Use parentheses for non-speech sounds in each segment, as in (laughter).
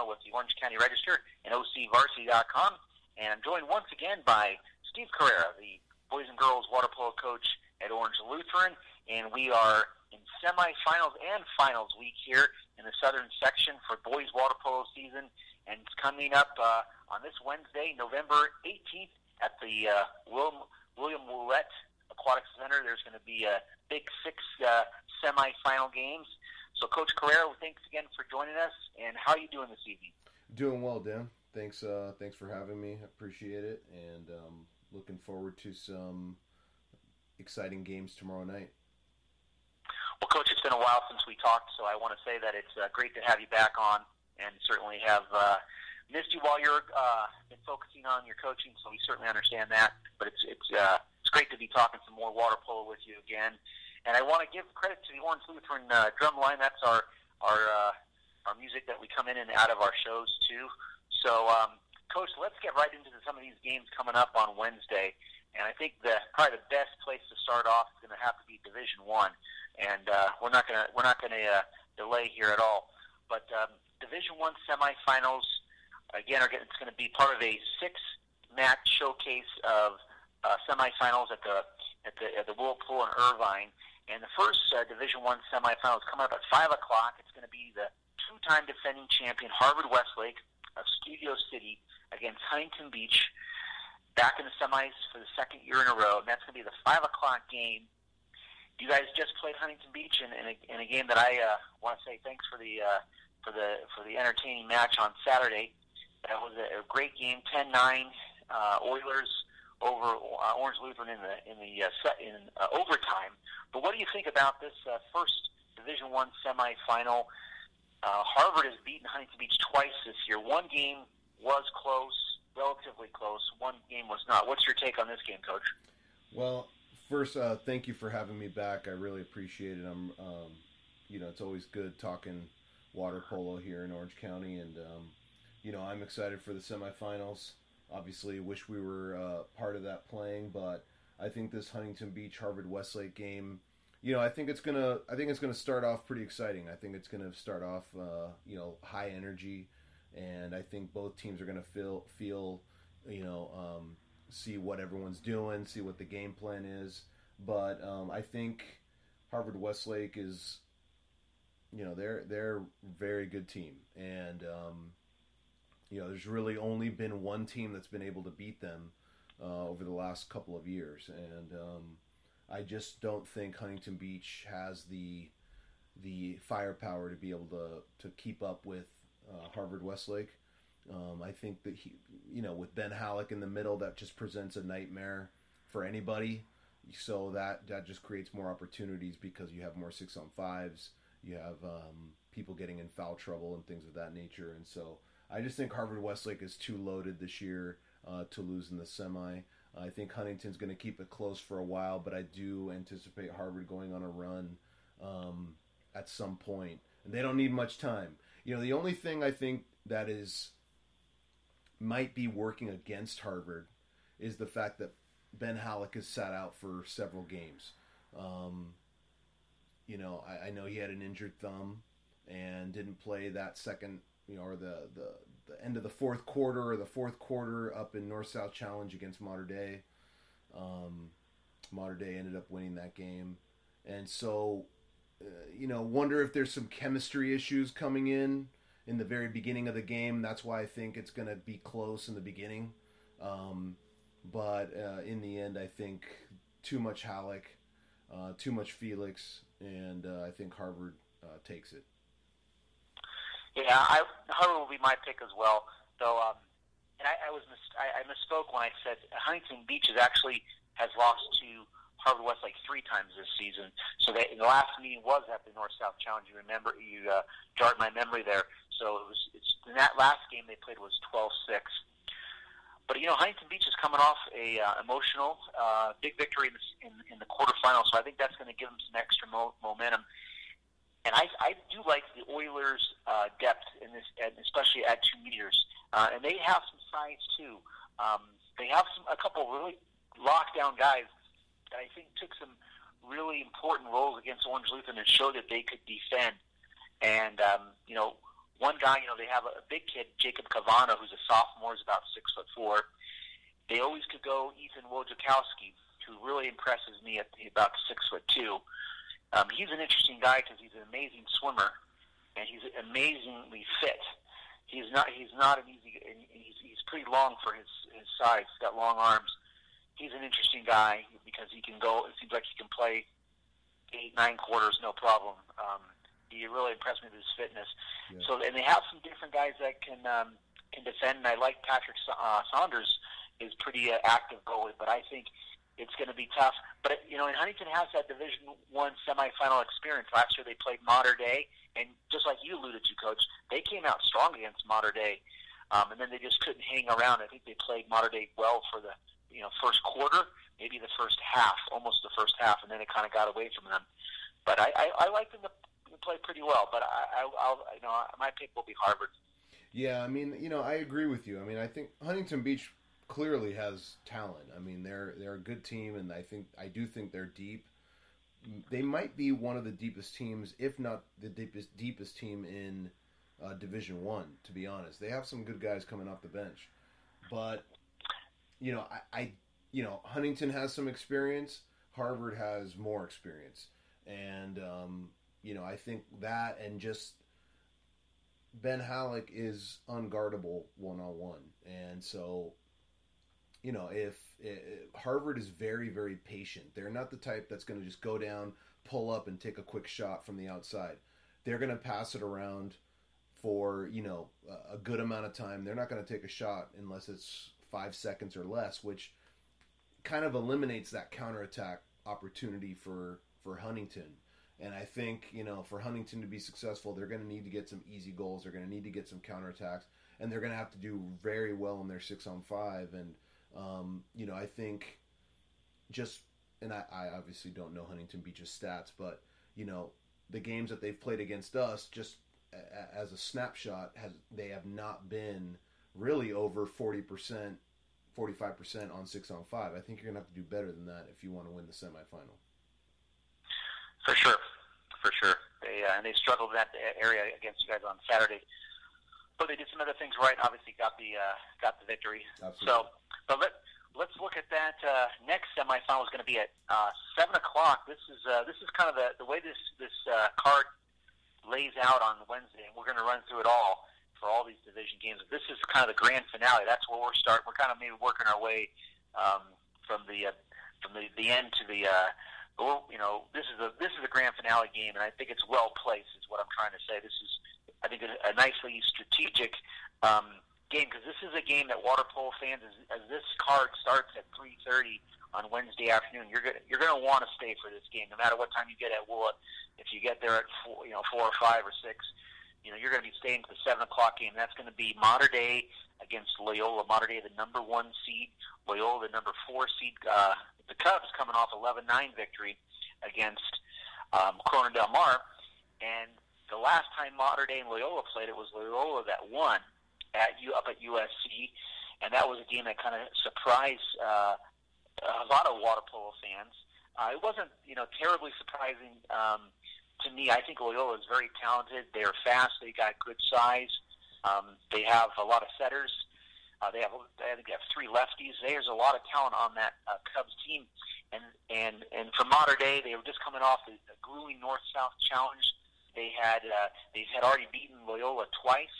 with the Orange County Register and OCVarsity.com, and I'm joined once again by Steve Carrera, the boys and girls water polo coach at Orange Lutheran, and we are in semifinals and finals week here in the southern section for boys water polo season, and it's coming up uh, on this Wednesday, November 18th, at the uh, William Woollett Aquatic Center. There's going to be a big six uh, semifinal games. So, Coach Carrera, thanks again for joining us. And how are you doing this evening? Doing well, Dan. Thanks. Uh, thanks for having me. Appreciate it, and um, looking forward to some exciting games tomorrow night. Well, Coach, it's been a while since we talked, so I want to say that it's uh, great to have you back on, and certainly have uh, missed you while you're uh, been focusing on your coaching. So we certainly understand that, but it's it's uh, it's great to be talking some more water polo with you again. And I want to give credit to the Orange Lutheran uh, drum line. That's our our uh, our music that we come in and out of our shows too. So, um, Coach, let's get right into some of these games coming up on Wednesday. And I think the probably the best place to start off is going to have to be Division One. And uh, we're not going to we're not going to uh, delay here at all. But um, Division One semifinals again are it's going to be part of a six match showcase of uh, semifinals at the at the at the Woollett Pool in Irvine. And the first uh, Division One semifinal is coming up at five o'clock. It's going to be the two-time defending champion Harvard Westlake of Studio City against Huntington Beach, back in the semis for the second year in a row. And that's going to be the five o'clock game. You guys just played Huntington Beach in, in, a, in a game that I uh, want to say thanks for the uh, for the for the entertaining match on Saturday. That was a, a great game, 10-9. Uh, Oilers over uh, Orange Lutheran in the in the uh, set, in uh, overtime. But what do you think about this uh, first Division One semifinal? Uh, Harvard has beaten Huntington Beach twice this year. One game was close, relatively close. One game was not. What's your take on this game, Coach? Well, first, uh, thank you for having me back. I really appreciate it. I'm, um, you know, it's always good talking water polo here in Orange County, and um, you know, I'm excited for the semifinals. Obviously, wish we were uh, part of that playing, but I think this Huntington Beach Harvard Westlake game, you know, I think it's gonna, I think it's gonna start off pretty exciting. I think it's gonna start off, uh, you know, high energy, and I think both teams are gonna feel, feel, you know, um, see what everyone's doing, see what the game plan is. But um, I think Harvard Westlake is, you know, they're they're a very good team, and um, you know, there's really only been one team that's been able to beat them uh, over the last couple of years, and um, I just don't think Huntington Beach has the the firepower to be able to to keep up with uh, Harvard Westlake. Um, I think that he, you know, with Ben Hallock in the middle, that just presents a nightmare for anybody. So that that just creates more opportunities because you have more six on fives. You have um, people getting in foul trouble and things of that nature, and so I just think Harvard Westlake is too loaded this year uh, to lose in the semi. I think Huntington's going to keep it close for a while, but I do anticipate Harvard going on a run um, at some point. And they don't need much time. You know, the only thing I think that is might be working against Harvard is the fact that Ben Hallock has sat out for several games. Um, you know, I, I know he had an injured thumb and didn't play that second you know, or the, the, the end of the fourth quarter or the fourth quarter up in North South Challenge against Mater Dei. Um, Mater Dei ended up winning that game, and so uh, you know, wonder if there's some chemistry issues coming in in the very beginning of the game. That's why I think it's going to be close in the beginning. Um, but uh, in the end, I think too much Hallock, uh, too much Felix, and uh, I think Harvard uh, takes it. Yeah, I, Harvard will be my pick as well. Though, um, and I, I was mis- I, I misspoke when I said Huntington Beach is actually has lost to Harvard Westlake three times this season. So they, the last meeting was at the North South Challenge. You remember? You uh, jarred my memory there. So it was. It's in that last game they played was 12-6. But you know, Huntington Beach is coming off a uh, emotional uh, big victory in the, in, in the quarterfinals, so I think that's going to give them some extra mo- momentum and I, I do like the Oilers' uh, depth in this, and especially at two meters. Uh, and they have some size too. Um, they have some a couple really lockdown guys that I think took some really important roles against Orange Lutheran and showed that they could defend. And um, you know, one guy, you know, they have a, a big kid, Jacob Cavana, who's a sophomore, is about six foot four. They always could go Ethan Wojciechowski, who really impresses me at about six foot two. Um, he's an interesting guy because he's an amazing swimmer, and he's amazingly fit. He's not. He's not an easy. He's, he's pretty long for his his size. He's got long arms. He's an interesting guy because he can go. It seems like he can play eight, nine quarters, no problem. Um, he really impressed me with his fitness. Yeah. So, and they have some different guys that can um, can defend. And I like Patrick uh, Saunders is pretty uh, active goalie, but I think it's going to be tough. But you know, and Huntington has that Division One semifinal experience. Last year they played Mater Dei, and just like you alluded to, Coach, they came out strong against Mater Dei, um, and then they just couldn't hang around. I think they played Mater Dei well for the you know first quarter, maybe the first half, almost the first half, and then it kind of got away from them. But I, I, I like them to play pretty well. But I, I, I'll you know my pick will be Harvard. Yeah, I mean, you know, I agree with you. I mean, I think Huntington Beach clearly has talent. I mean, they're they're a good team, and I think I do think they're deep. They might be one of the deepest teams, if not the deepest deepest team in uh, Division One. To be honest, they have some good guys coming off the bench, but you know, I, I you know Huntington has some experience. Harvard has more experience, and um, you know I think that and just Ben Hallock is unguardable one on one, and so you know, if, if, Harvard is very, very patient, they're not the type that's going to just go down, pull up, and take a quick shot from the outside. They're going to pass it around for you know a good amount of time. They're not going to take a shot unless it's five seconds or less, which kind of eliminates that counterattack opportunity for for Huntington. And I think you know for Huntington to be successful, they're going to need to get some easy goals. They're going to need to get some counterattacks, and they're going to have to do very well in their six on five. And um, you know, I think just, and I, I obviously don't know Huntington Beach's stats, but you know, the games that they've played against us, just a, as a snapshot, has they have not been really over forty percent, forty five percent on six on five. I think you're gonna have to do better than that if you want to win the semifinal. For sure, for sure. They uh, and they struggled in that area against you guys on Saturday but they did some other things right. Obviously, got the uh, got the victory. Absolutely. So, but let let's look at that uh, next semifinal is going to be at uh, seven o'clock. This is uh, this is kind of the the way this this uh, card lays out on Wednesday, and we're going to run through it all for all these division games. This is kind of the grand finale. That's where we're starting. We're kind of maybe working our way um, from the uh, from the, the end to the. Uh, well, you know, this is a this is a grand finale game, and I think it's well placed. Is what I'm trying to say. This is I think, a, a nicely strategic um, game because this is a game that water polo fans, as, as this card starts at 3:30 on Wednesday afternoon, you're gonna you're gonna want to stay for this game, no matter what time you get at Woollett. If you get there at four, you know four or five or six, you know you're going to be staying for the seven o'clock game. That's going to be Mater Dei against Loyola. Mater Dei, the number one seed, Loyola, the number four seed. Uh, the Cubs coming off 11-9 victory against um, Corona Del Mar, and the last time Mater Dei and Loyola played, it was Loyola that won at U up at USC, and that was a game that kind of surprised uh, a lot of water polo fans. Uh, it wasn't, you know, terribly surprising um, to me. I think Loyola is very talented. They're fast. They got good size. Um, they have a lot of setters. Uh, they have, I think, they have three lefties. There's a lot of talent on that uh, Cubs team, and and and for Mater Dei, they were just coming off the, the grueling North-South Challenge they had uh, they had already beaten Loyola twice.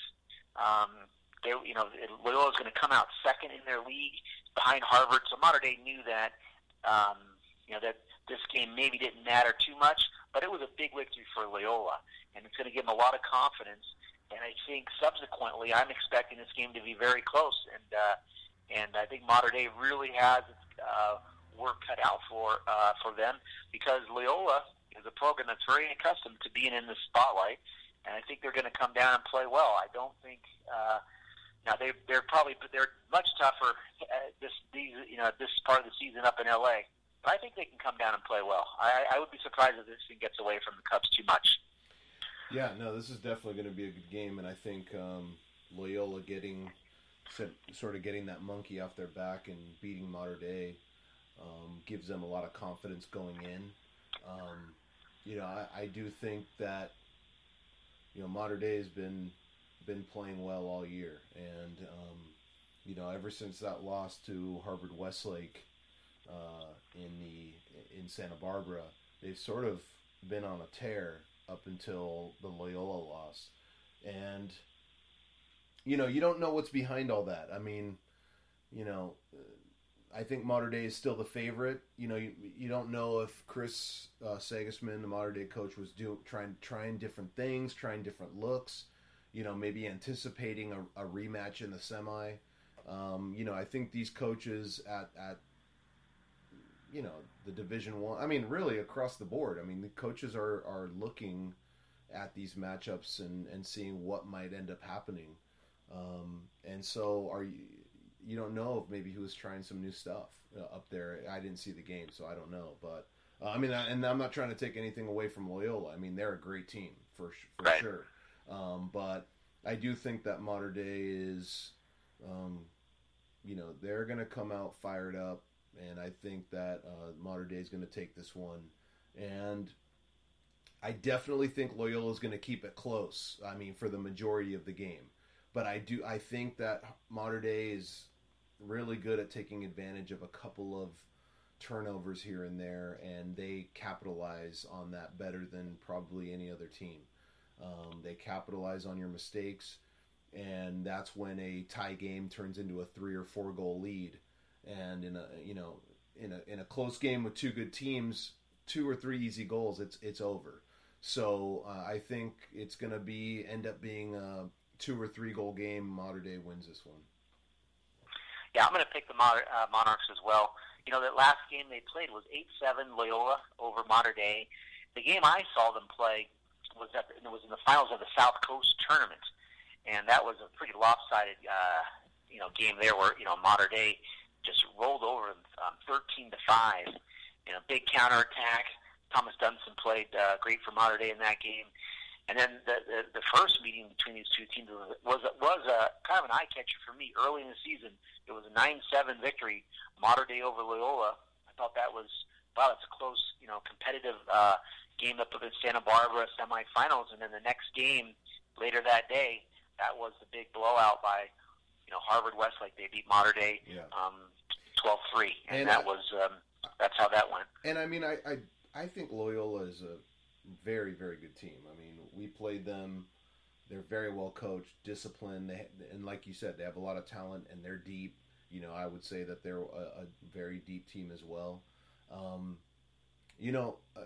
Um, they, you know, Loyola is going to come out second in their league behind Harvard. So Mater Dei knew that, um, you know, that this game maybe didn't matter too much, but it was a big victory for Loyola, and it's going to give them a lot of confidence. And I think subsequently, I'm expecting this game to be very close, and uh, and I think Mater Dei really has uh, work cut out for uh, for them because Loyola is a program that's very accustomed to being in the spotlight, and I think they're going to come down and play well. I don't think. Uh, now they they're probably they're much tougher at this these you know this part of the season up in LA. But I think they can come down and play well. I, I would be surprised if this thing gets away from the Cubs too much. Yeah, no, this is definitely going to be a good game, and I think um, Loyola getting sort of getting that monkey off their back and beating Mater Dei um, gives them a lot of confidence going in. Um, you know, I, I do think that you know, Mater Dei has been been playing well all year, and um, you know, ever since that loss to Harvard Westlake uh, in the in Santa Barbara, they've sort of been on a tear up until the Loyola loss, and you know, you don't know what's behind all that. I mean, you know, I think Mater Dei is still the favorite. You know, you, you don't know if Chris uh, the Mater Dei coach, was doing trying trying different things, trying different looks. You know, maybe anticipating a, a rematch in the semi. Um, you know, I think these coaches at at you know the Division One. I, mean, really across the board. I mean, the coaches are are looking at these matchups and and seeing what might end up happening. Um, and so, are you? You don't know if maybe he was trying some new stuff uh, up there. I didn't see the game, so I don't know. But uh, I mean, I, and I'm not trying to take anything away from Loyola. I mean, they're a great team for for right. sure. Um, but I do think that Mater Dei is, um, you know, they're going to come out fired up, and I think that uh, Mater Dei is going to take this one, and. I definitely think Loyola is going to keep it close. I mean, for the majority of the game, but I do. I think that Mater Dei is really good at taking advantage of a couple of turnovers here and there, and they capitalize on that better than probably any other team. Um, they capitalize on your mistakes, and that's when a tie game turns into a three or four goal lead. And in a you know in a in a close game with two good teams, two or three easy goals, it's it's over. So uh, I think it's going to be end up being a two or three goal game. Mater Dei wins this one. Yeah, I'm going to pick the Mon- uh, Monarchs as well. You know, that last game they played was 8-7 Loyola over Mater Dei. The game I saw them play was at the, was in the finals of the South Coast tournament, and that was a pretty lopsided, uh, you know, game there where you know Mater Dei just rolled over them um, 13 to five. You know, big counterattack. Thomas Dunstan played uh, great for Mater Dei in that game. And then the, the the first meeting between these two teams was was, was a kind of an eye catcher for me early in the season. It was a nine seven victory, Mater Dei over Loyola. I thought that was wow, that's a close, you know, competitive uh, game up against Santa Barbara semifinals, and then the next game later that day, that was the big blowout by you know Harvard Westlake. They beat Mater Dei yeah. um, 12-3, and, and that I, was um, that's how that went. And I mean, I, I I think Loyola is a very very good team. I mean, we played them. They're very well coached, disciplined, they, and like you said, they have a lot of talent and they're deep. You know, I would say that they're a, a very deep team as well. Um, you know, uh,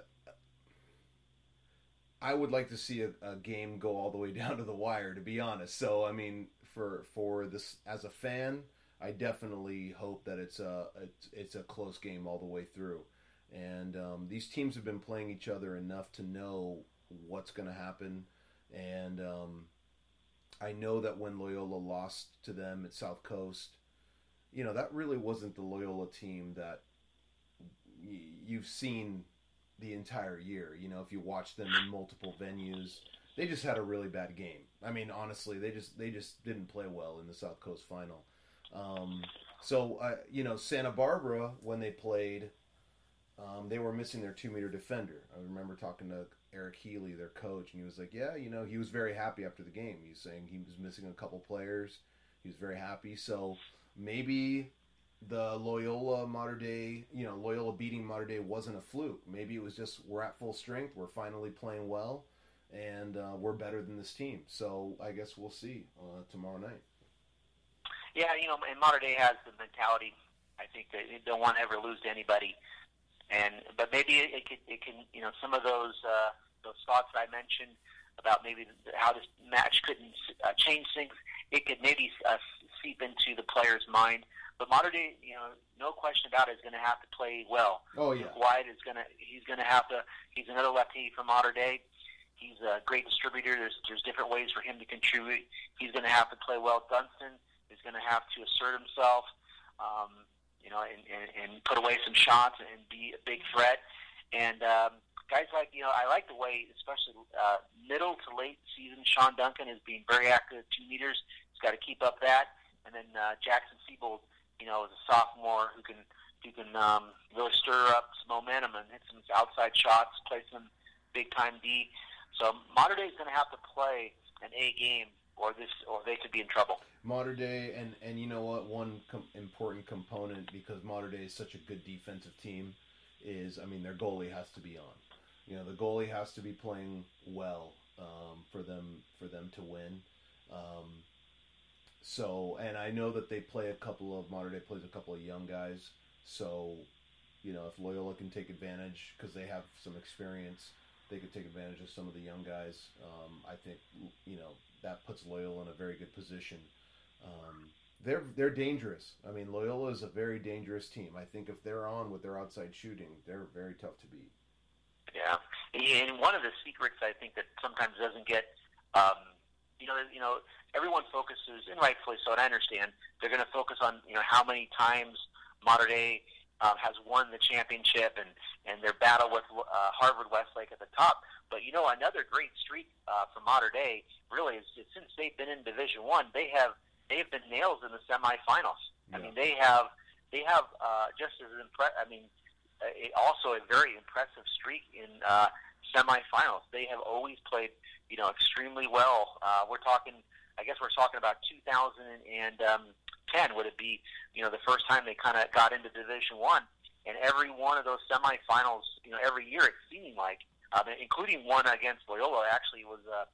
I would like to see a, a, game go all the way (laughs) down to the wire, to be honest. So, I mean, for for this as a fan, I definitely hope that it's a it's, it's a close game all the way through. And um, these teams have been playing each other enough to know what's going to happen. And um, I know that when Loyola lost to them at South Coast, you know, that really wasn't the Loyola team that y- you've seen the entire year. You know, if you watch them in multiple venues, they just had a really bad game. I mean, honestly, they just they just didn't play well in the South Coast final. Um, so, uh, you know, Santa Barbara when they played, um, they were missing their two meter defender. I remember talking to Eric Healy, their coach, and he was like, "Yeah, you know, he was very happy after the game. He's saying he was missing a couple players. He was very happy. So maybe the Loyola Mater Dei, you know, Loyola beating Mater Dei wasn't a fluke. Maybe it was just we're at full strength. We're finally playing well, and uh, we're better than this team. So I guess we'll see uh, tomorrow night. Yeah, you know, and Mater Dei has the mentality. I think that they don't want to ever lose to anybody and but maybe it, it could it can you know some of those uh, those thoughts that I mentioned about maybe how this match couldn't uh, change things. It could maybe uh, seep into the player's mind. But Mater Dei, you know, no question about it, is going to have to play well. Oh yeah. White is going to he's going to have to. He's another lefty from Mater Dei. He's a great distributor. There's there's different ways for him to contribute. He's going to have to play well. Dunstan is going to have to assert himself. Um, you know, and, and, and put away some shots and be a big threat. And um, guys like, you know, I like the way, especially uh, middle to late season, Sean Duncan is being very active at two meters. He's got to keep up that. And then uh, Jackson Siebold, you know, is a sophomore who can who can um, really stir up some momentum and hit some outside shots, play some big time D. So Mater Dei is going to have to play an A game, or this, or they could be in trouble. Mater Dei, and and you know what? One com- important component because Mater Dei is such a good defensive team is, I mean, their goalie has to be on. You know, the goalie has to be playing well um, for them for them to win. Um, so, and I know that they play a couple of Mater Dei plays a couple of young guys. So, you know, if Loyola can take advantage because they have some experience, they could take advantage of some of the young guys. Um, I think you know that puts Loyola in a very good position. Um, they're they're dangerous. I mean, Loyola is a very dangerous team. I think if they're on with their outside shooting, they're very tough to beat. Yeah, and one of the secrets I think that sometimes doesn't get, um, you know, you know, everyone focuses, and rightfully so, and I understand they're going to focus on you know how many times Mater Dei um, has won the championship and and their battle with uh, Harvard Westlake at the top. But you know, another great streak uh, for Mater Dei really is, is since they've been in Division One, they have they have been nails in the semifinals. Yeah. I mean, they have they have uh, just as impre- I mean, uh, also a very impressive streak in uh, semifinals. They have always played, you know, extremely well. Uh, we're talking, I guess, we're talking about 2010. Would it be, you know, the first time they kind of got into Division One? And every one of those semifinals, you know, every year it's seeming like, um, including one against Loyola, actually was. Uh,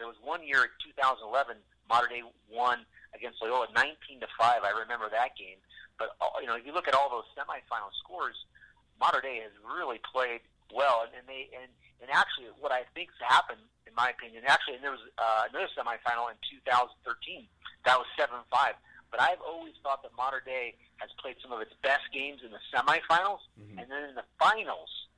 there was one year in 2011, Mater Dei won against Loyola, 19 to five. I remember that game. But uh, you know, if you look at all those semifinal scores, Mater Dei has really played well, and, and they and and actually, what I think's happened, in my opinion, actually, and there was uh, another semifinal in 2013 that was seven five. But I've always thought that Mater Dei has played some of its best games in the semifinals, mm-hmm. and then in the finals,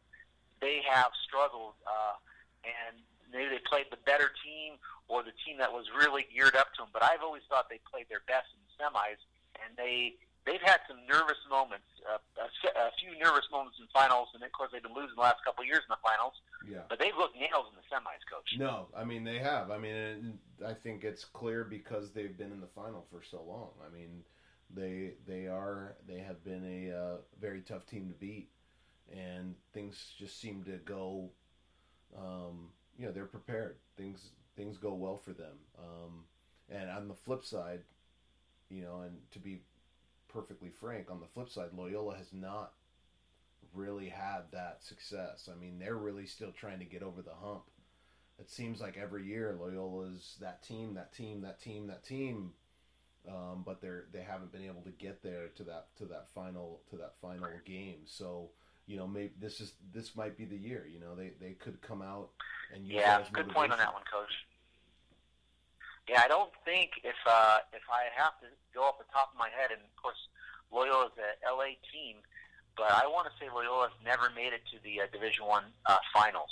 they have struggled. Uh, and maybe they played the better team, or the team that was really geared up to them. But I've always thought they played their best in the semis, and they they've had some nervous moments, uh, a, a few nervous moments in finals, and of course they've been losing the last couple of years in the finals. Yeah. But they've looked nails in the semis, coach. No, I mean they have. I mean, I think it's clear because they've been in the final for so long. I mean, they they are they have been a uh, very tough team to beat, and things just seem to go. Um, you know, they're prepared. Things things go well for them. Um, and on the flip side, you know, and to be perfectly frank, on the flip side, Loyola has not really had that success. I mean, they're really still trying to get over the hump. It seems like every year Loyola's that team, that team, that team, that team, um, but they're they haven't been able to get there to that to that final to that final game. So you know, maybe this is this might be the year. You know, they they could come out and use yeah, good point on that one, coach. Yeah, I don't think if uh, if I have to go off the top of my head, and of course Loyola is a LA team, but I want to say Loyola's never made it to the uh, Division One uh, finals.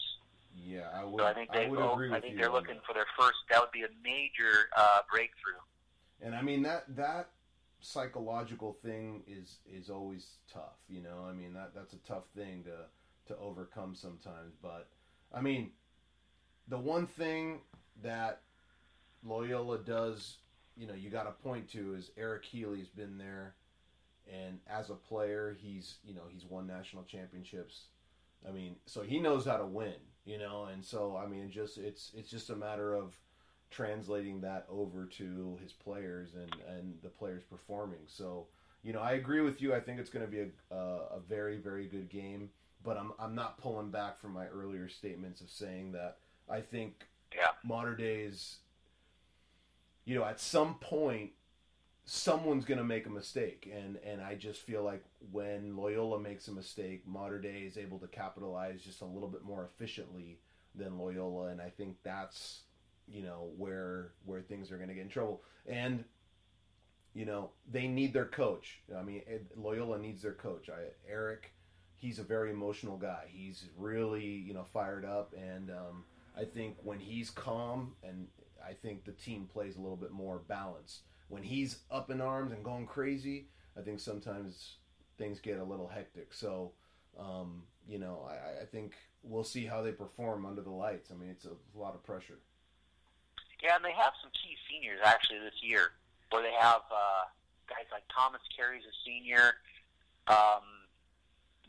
Yeah, I would. So I think they. I, would agree I think they're looking that. for their first. That would be a major uh, breakthrough. And I mean that that psychological thing is is always tough. You know, I mean that that's a tough thing to to overcome sometimes. But I mean, the one thing that Loyola does, you know, you got to point to is Eric Healy's been there, and as a player, he's you know he's won national championships. I mean, so he knows how to win, you know, and so I mean, just it's it's just a matter of translating that over to his players and and the players performing. So you know, I agree with you. I think it's going to be a uh, a very very good game, but I'm I'm not pulling back from my earlier statements of saying that I think yeah. Mater Dei's you know, at some point, someone's going to make a mistake, and and I just feel like when Loyola makes a mistake, Mater Dei is able to capitalize just a little bit more efficiently than Loyola, and I think that's you know where where things are going to get in trouble, and you know they need their coach. I mean, Loyola needs their coach. I, Eric, he's a very emotional guy. He's really you know fired up, and um, I think when he's calm and I think the team plays a little bit more balanced. When he's up in arms and going crazy, I think sometimes things get a little hectic. So, um, you know, I, I think we'll see how they perform under the lights. I mean, it's a, lot of pressure. Yeah, and they have some key seniors actually this year, where they have uh, guys like Thomas Carey's a senior, um,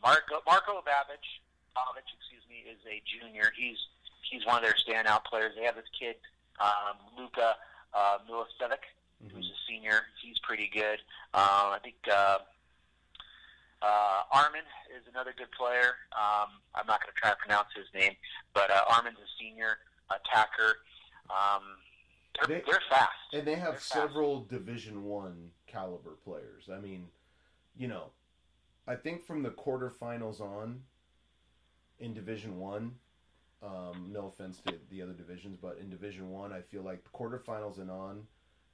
Marco Marco Babbage, Babbage, excuse me, is a junior. He's he's one of their standout players. They have this kid, um, Luka uh, Milicevic, mm-hmm. who's a senior. He's pretty good. Uh, I think uh, uh, Armin is another good player. Um, I'm not going to try to pronounce his name, but uh, Armin's a senior attacker. Um, they're, they, are fast, and they have they're several fast. Division One caliber players. I mean, you know, I think from the quarterfinals on in Division One. Um, no offense to the other divisions, but in Division One, I, I feel like quarterfinals and on,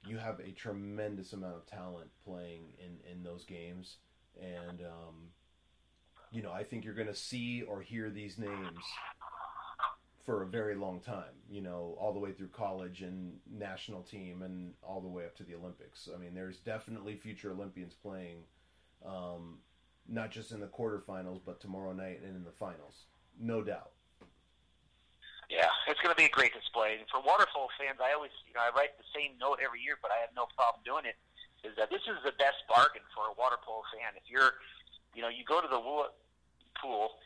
you have a tremendous amount of talent playing in in those games, and um, you know I think you're going to see or hear these names for a very long time. You know, all the way through college and national team, and all the way up to the Olympics. I mean, there's definitely future Olympians playing. Um, not just in the quarterfinals, but tomorrow night and in the finals no doubt. It's going to be a great display. And for water polo fans, I always, you know, I write the same note every year, but I have no problem doing it. Is that this is the best bargain for a water polo fan? If you're, you know, you go to the pool.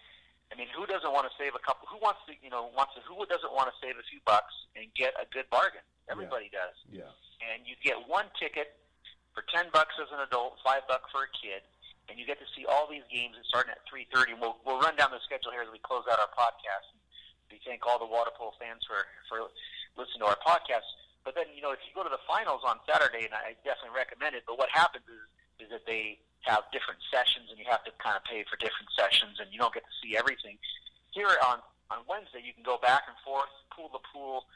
I mean, who doesn't want to save a couple? Who wants to, you know, wants to? Who doesn't want to save a few bucks and get a good bargain? Everybody yeah. does. Yeah. And you get one ticket for ten bucks as an adult, five bucks for a kid and you get to see all these games starting at 3:30. We'll we'll run down the schedule here as we close out our podcast. We thank all the water polo fans for for listening to our podcast. But then you know if you go to the finals on Saturday, and I definitely recommend it. But what happens is is that they have different sessions, and you have to kind of pay for different sessions, and you don't get to see everything. Here on on Wednesday, you can go back and forth, pool to pool.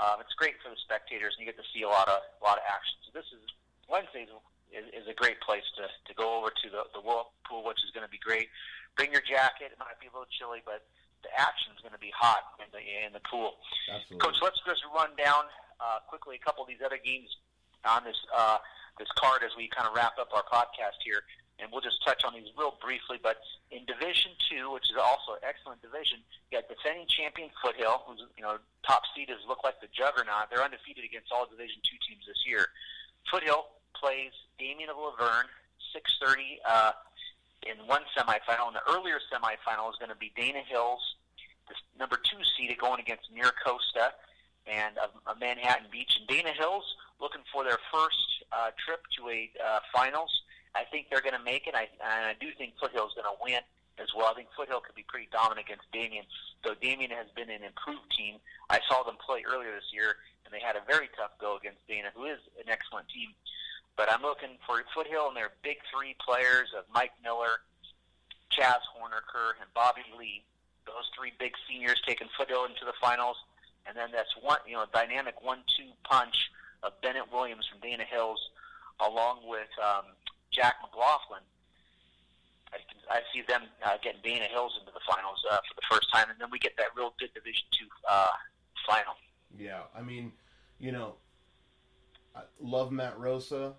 Um, it's great for the spectators, and you get to see a lot of a lot of action. So this is Wednesday's is, is a great place to, to go over to the, the Woollett pool, which is going to be great. Bring your jacket. It might be a little chilly, but the action is going to be hot in the in the pool. Absolutely. Coach, let's just run down uh, quickly a couple of these other games on this uh, this card as we kind of wrap up our podcast here, and we'll just touch on these real briefly. But in Division Two, which is also an excellent division, you got defending champion Foothill, who's you know top seeders look like the juggernaut. They're undefeated against all Division Two teams this year. Foothill plays Damien of La Verne, 6:30 uh, in one semifinal, and the earlier semifinal is going to be Dana Hills, the number two seed, going against Miracosta and uh, Manhattan Beach. And Dana Hills looking for their first uh, trip to a uh, finals. I think they're going to make it. I, and I do think Foothill is going to win as well. I think Foothill could be pretty dominant against Damien. Though Damien has been an improved team. I saw them play earlier this year, and they had a very tough go against Dana, who is an excellent team. But I'm looking for Foothill and their big three players of Mike Miller, Chaz Hornerker, and Bobby Lee. Those three big seniors taking Foothill into the finals, and then that's one you know dynamic one-two punch of Bennett Williams from Dana Hills, along with um, Jack McLaughlin. I, can, I see them uh, getting Dana Hills into the finals uh, for the first time, and then we get that real good Division Two uh, final. Yeah, I mean, you know, I love Matt Rosa.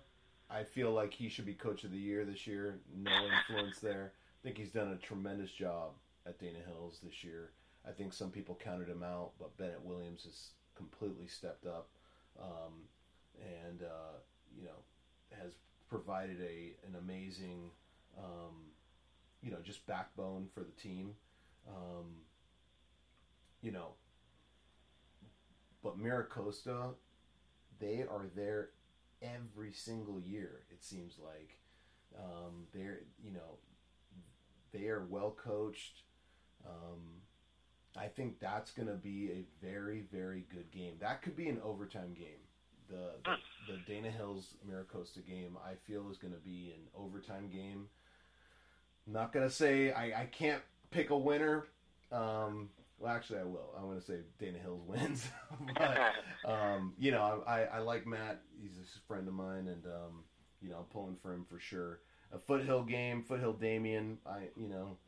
I feel like he should be coach of the year this year. No influence there. I think he's done a tremendous job at Dana Hills this year. I think some people counted him out, but Bennett Williams has completely stepped up, um, and uh, you know has provided a an amazing, um, you know, just backbone for the team. Um, you know, but Miracosta, they are there every single year. It seems like um, they're you know they are well coached. Um, I think that's going to be a very very good game. That could be an overtime game. The, the, the Dana Hills Miracosta game I feel is going to be an overtime game. I'm not going to say I, I can't pick a winner. Um, well, actually, I will. I'm going to say Dana Hills wins, (laughs) but um, you know, I, I like Matt. He's a friend of mine, and um, you know, I'm pulling for him for sure. A Foothill game, Foothill Damien. I you know,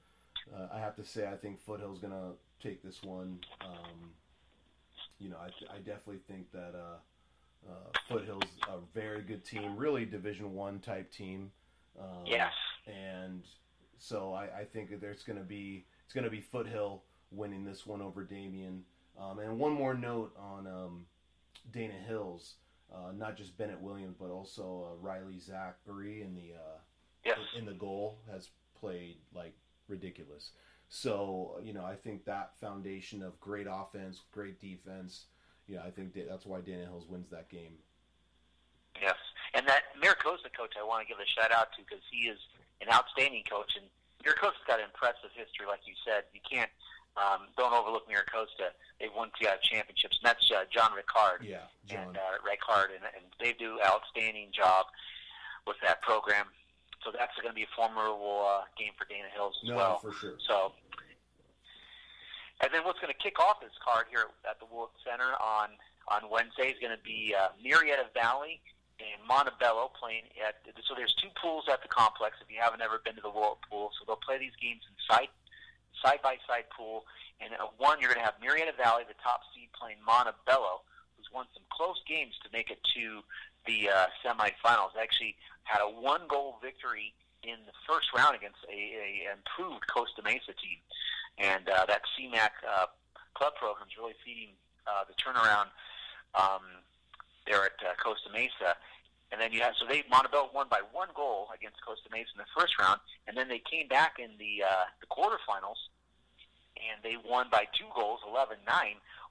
uh, I have to say I think Foothill's going to take this one. Um, you know, I, I definitely think that uh, uh, Foothill's a very good team, really Division One type team. Um, yes. And so I, I think that there's going to be it's going to be Foothill winning this one over Damien. Um, and one more note on um, Dana Hills, uh, not just Bennett Williams, but also uh, Riley Zachary in the uh, yes. in the goal has played like ridiculous. So you know, I think that foundation of great offense, great defense. You know, I think that's why Dana Hills wins that game. Yes, and that Miracosta coach, I want to give a shout out to because he is an outstanding coach, and Miracosta's got an impressive history, like you said. You can't um, don't overlook Miracosta. They've won two championships, and that's uh, John Ricard. Yeah, John. And uh, Ricard, and, and they do outstanding job with that program. So that's going to be a formidable uh, game for Dana Hills as no, well. for sure. So, and then what's going to kick off this card here at the Woollett Center on on Wednesday is going to be uh, Murrieta Valley and Montebello playing at. So there's two pools at the complex. If you haven't ever been to the Woollett pool, so they'll play these games in side side by side pool. And uh, one, you're going to have Murrieta Valley, the top seed, playing Montebello, who's won some close games to make it to the uh, semifinals. Actually, had a one goal victory in the first round against a, a improved Costa Mesa team, and uh, that CMAC uh, club program is really feeding uh, the turnaround um, there at uh, Costa Mesa. And then you have so they Montebello won by one goal against Costa Mesa in the first round, and then they came back in the uh, the quarterfinals, and they won by two goals, 11-9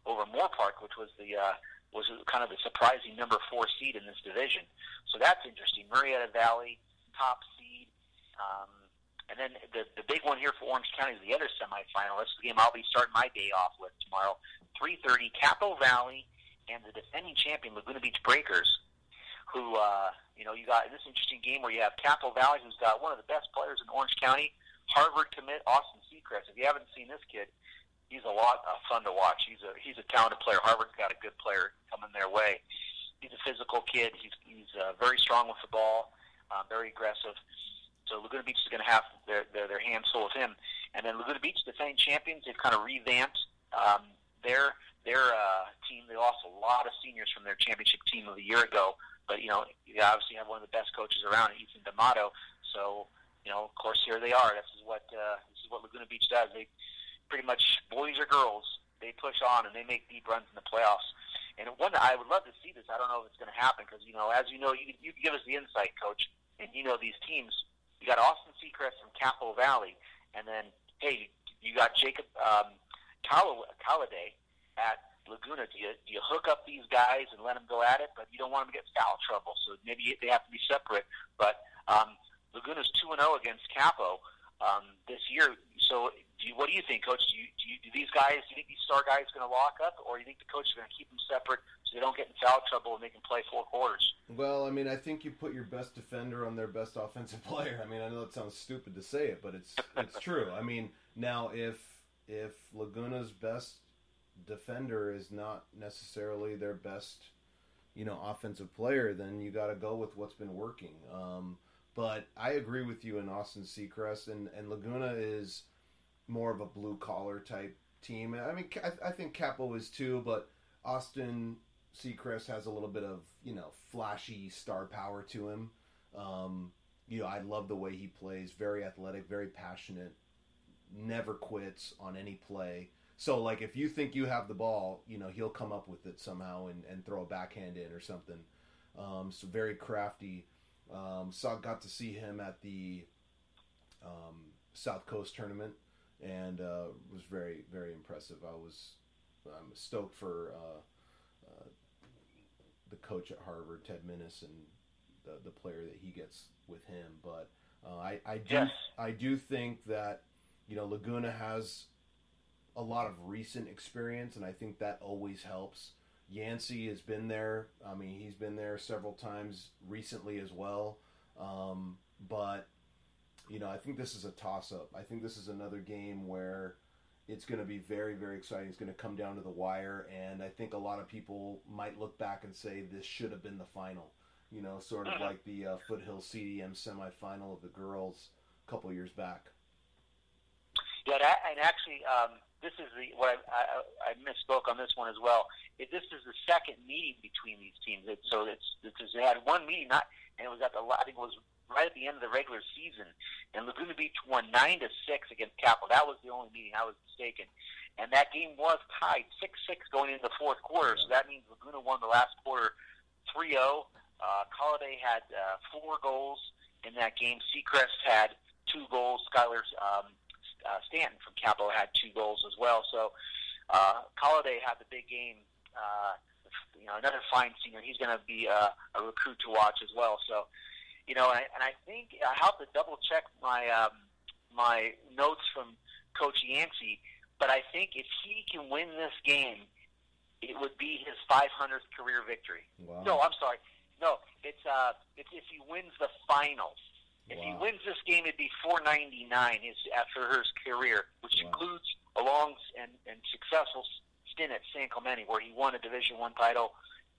over Moorpark, which was the uh, was kind of the surprising number four seed in this division. So that's interesting. Murrieta Valley, top seed. Um, and then the the big one here for Orange County is the other semifinal. This is the game I'll be starting my day off with tomorrow. 3:30, Capital Valley and the defending champion Laguna Beach Breakers, who uh, you know you got this interesting game where you have Capital Valley, who's got one of the best players in Orange County, Harvard commit Austin Seacrest. If you haven't seen this kid, he's a lot of fun to watch. He's a he's a talented player. Harvard's got a good player coming their way. He's a physical kid. He's he's uh, very strong with the ball, uh, very aggressive. So Laguna Beach is going to have their, their their hands full with him. And then Laguna Beach, defending champions, they've kind of revamped um, their their uh, team. They lost a lot of seniors from their championship team of a year ago. But you know, you obviously have one of the best coaches around, Ethan D'Amato. So you know, of course, here they are. This is what uh, this is what Laguna Beach does. They pretty much boys or girls, they push on and they make deep runs in the playoffs. And one, I would love to see this. I don't know if it's going to happen because you know, as you know, you you give us the insight, coach, and you know these teams. You got Austin Seacrest from Capital Valley, and then hey, you got Jacob um, Calladay at Laguna. Do you do you hook up these guys and let them go at it? But you don't want them to get foul trouble, so maybe they have to be separate. But um, Laguna's two and zero against Capo um, this year. So, do you, what do you think, Coach? Do, you, do, you, do these guys? Do you think these star guys going to lock up, or do you think the coach is going to keep them separate so they don't get in foul trouble and they can play four quarters? Well, I mean, I think you put your best defender on their best offensive (laughs) player. I mean, I know it sounds stupid to say it, but it's it's true. I mean, now if if Laguna's best defender is not necessarily their best, you know, offensive player, then you got to go with what's been working. Um, but I agree with you in Austin Seacrest, and, and Laguna is more of a blue collar type team. I mean, I, I think Capo is too, but Austin Seacrest has a little bit of you know flashy star power to him. Um, you know, I love the way he plays. Very athletic, very passionate. Never quits on any play. So like, if you think you have the ball, you know he'll come up with it somehow and, and throw a backhand in or something. Um, so very crafty. Um, saw got to see him at the um, South Coast tournament, and uh, was very very impressive. I was I'm stoked for uh, uh, the coach at Harvard, Ted Minnis, and the the player that he gets with him. But uh, I I do yes. I do think that you know Laguna has a lot of recent experience, and I think that always helps. Yancey has been there. I mean, he's been there several times recently as well. Um, but you know, I think this is a toss-up. I think this is another game where it's going to be very, very exciting. It's going to come down to the wire, and I think a lot of people might look back and say this should have been the final. You know, sort of like the uh, Foothill CDM semifinal of the girls a couple years back. Yeah, and actually, um, this is the what I, I, I misspoke on this one as well. If this is the second meeting between these teams, it, so it's, it's they had one meeting, not and it was at the I it was right at the end of the regular season, and Laguna Beach won nine to six against Capital. That was the only meeting I was mistaken, and that game was tied six six going into the fourth quarter. So that means Laguna won the last quarter 3-0. Uh, Colliday had uh, four goals in that game. Seacrest had two goals. Skylar um, uh, Stanton from Capo had two goals as well. So uh, Colliday had the big game. Uh, you know, another fine senior. He's going to be a, a recruit to watch as well. So, you know, and, and I think I have to double check my um, my notes from Coach Yancey, but I think if he can win this game, it would be his 500th career victory. Wow. No, I'm sorry. No, it's uh, it's if he wins the finals. If he wins this game, it'd be 499 his after his career, which Wow. includes a long and, and successful stint at San Clemente, where he won a Division One title,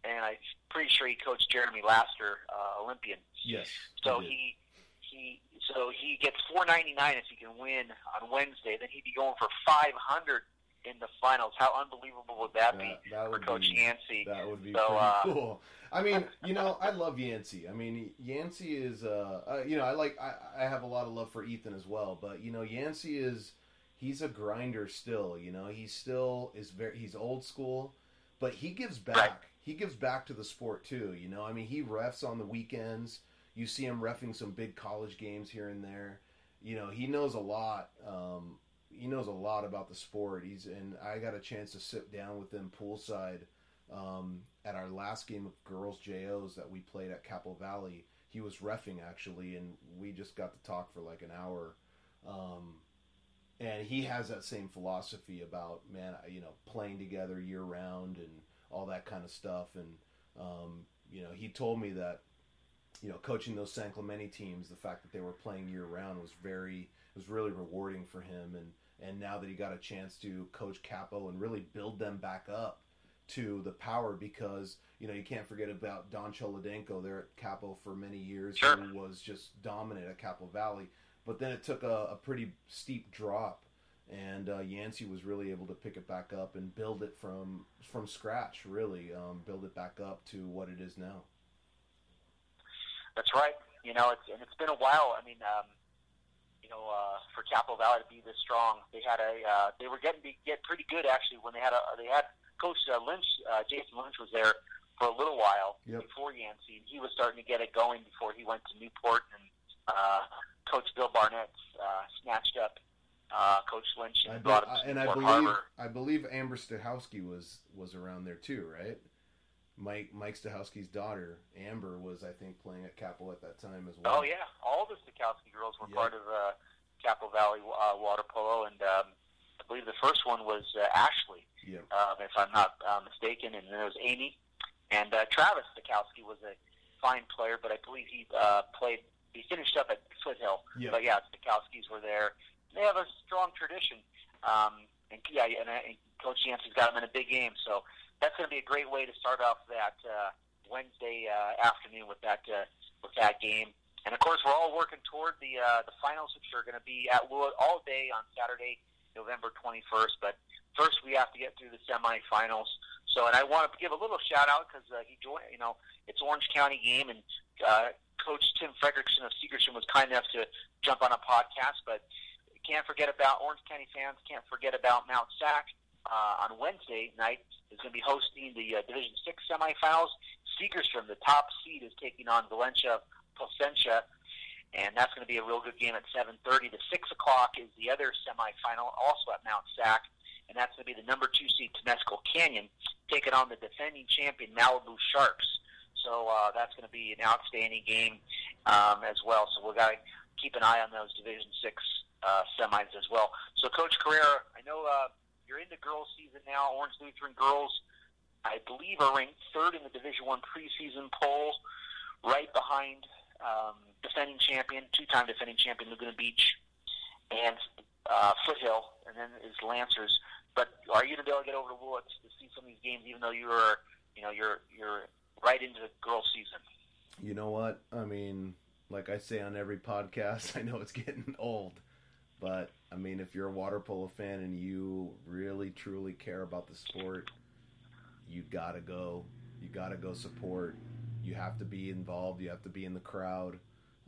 and I'm pretty sure he coached Jeremy Laster, uh, Olympian. Yes. So did. he he so he gets 499 if he can win on Wednesday. Then he'd be going for 500 in the finals. How unbelievable would that, be that, that for would Coach be, Yancey? That would be So, pretty uh, cool. I mean, (laughs) you know, I love Yancey. I mean, Yancey is, uh, uh, you know, I like, I, I have a lot of love for Ethan as well. But you know, Yancey is, he's a grinder still. You know, he still is very, he's old school, but he gives back. Right. He gives back to the sport too. You know, I mean, he refs on the weekends. You see him refing some big college games here and there. You know, he knows a lot. Um, he knows a lot about the sport. He's and I got a chance to sit down with him poolside um, at our last game of girls JOs that we played at Capo Valley. He was refing actually, and we just got to talk for like an hour. Um, and he has that same philosophy about man, you know, playing together year round and all that kind of stuff. And um, you know, he told me that you know, coaching those San Clemente teams, the fact that they were playing year round was very was really rewarding for him. And and now that he got a chance to coach Capo and really build them back up to the power, because you know you can't forget about Don Cholodenko there at Capo for many years, Sure. who was just dominant at Capo Valley. But then it took a, a pretty steep drop, and uh, Yancey was really able to pick it back up and build it from from scratch. Really, um, build it back up to what it is now. That's right. You know, it's and it's been a while. I mean, um, know, uh, for Capital Valley to be this strong, they had a uh, they were getting to get pretty good actually when they had a they had Coach uh, Lynch, uh, Jason Lynch was there for a little while Yep. before Yancey. and He was starting to get it going before he went to Newport, and uh, Coach Bill Barnett uh, snatched up uh, Coach Lynch I and be- brought him I- to and I believe Harbor. I believe Amber Stachowski was was around there too, right? Mike Mike Stachowski's daughter Amber was I think playing at Capo at that time as well. Oh yeah, all the Stachowski girls were Yeah. part of uh, Capital Valley uh, water polo, and um, I believe the first one was uh, Ashley, yeah, um, if I'm not uh, mistaken, and then there was Amy, and uh, Travis Stachowski was a fine player, but I believe he uh, played. He finished up at Foothill, yeah. but yeah, Stachowskis were there. They have a strong tradition, um, and yeah, and, uh, and Coach Yancey's got them in a big game, so that's going to be a great way to start off that uh, Wednesday uh, afternoon with that uh, with that game. And of course, we're all working toward the uh, the finals, which are going to be at Wood all day on Saturday, November 21st. But first, we have to get through the semifinals. So, and I want to give a little shout out because uh, he joined. You know, it's Orange County game, and uh, Coach Tim Frederickson of Segerstrom was kind enough to jump on a podcast. But can't forget about Orange County fans. Can't forget about Mount Sac. Uh, on Wednesday night is going to be hosting the uh, Division Six semifinals. Segerstrom, the top seed, is taking on Valencia Placentia, and that's going to be a real good game at 7:30. The six o'clock is the other semifinal, also at Mount Sac, and that's going to be the number two seed Temescal Canyon taking on the defending champion Malibu Sharks. So uh, that's going to be an outstanding game um, as well. So we've got to keep an eye on those Division Six uh, semis as well. So Coach Carrera, I know uh, you're in the girls' season now. Orange Lutheran girls, I believe, are ranked third in the Division One preseason poll, right behind um, defending champion, two-time defending champion Laguna Beach, and uh, Foothill, and then is Lancers. But are you going to be able to get over to Woollett to see some of these games, even though you are, you know, you're you're right into the girls' season? You know what? I mean, like I say on every podcast, (laughs) I know it's getting old, but I mean, if you're a water polo fan and you really truly care about the sport, you gotta go. You gotta go support. You have to be involved. You have to be in the crowd.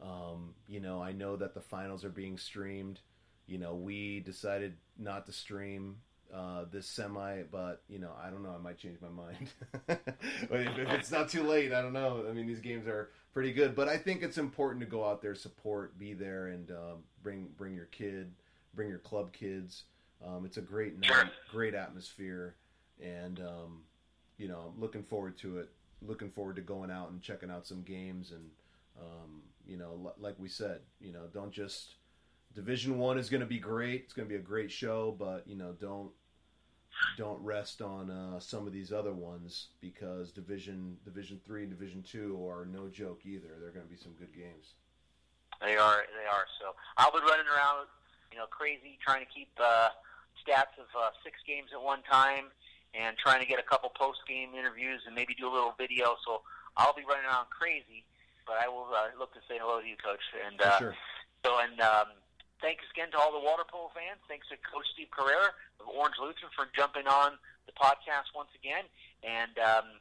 Um, you know, I know that the finals are being streamed. You know, we decided not to stream uh, this semi, but you know, I don't know. I might change my mind. (laughs) if, if it's not too late, I don't know. I mean, these games are pretty good, but I think it's important to go out there, support, be there, and um, bring bring your kid, bring your club kids. Um, it's a great night, great atmosphere, and um, you know, I'm looking forward to it. Looking forward to going out and checking out some games, and um, you know, li- like we said, you know, don't just Division One is going to be great. It's going to be a great show, but you know, don't don't rest on uh, some of these other ones because Division Division Three and Division Two are no joke either. They're going to be some good games. They are. They are. So I'll be running around, you know, crazy, trying to keep uh, stats of uh, six games at one time, and trying to get a couple post game interviews and maybe do a little video. So I'll be running around crazy, but I will uh, look to say hello to you, Coach. And uh, sure. so, and um, thanks again to all the water polo fans. Thanks to Coach Steve Carrera of Orange Lutheran for jumping on the podcast once again. And um,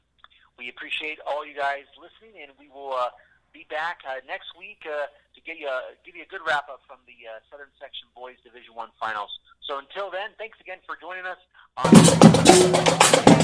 we appreciate all you guys listening, and we will uh, be back uh, next week uh, to give you a, give you a good wrap up from the uh, Southern Section Boys Division One Finals. So until then, thanks again for joining us. On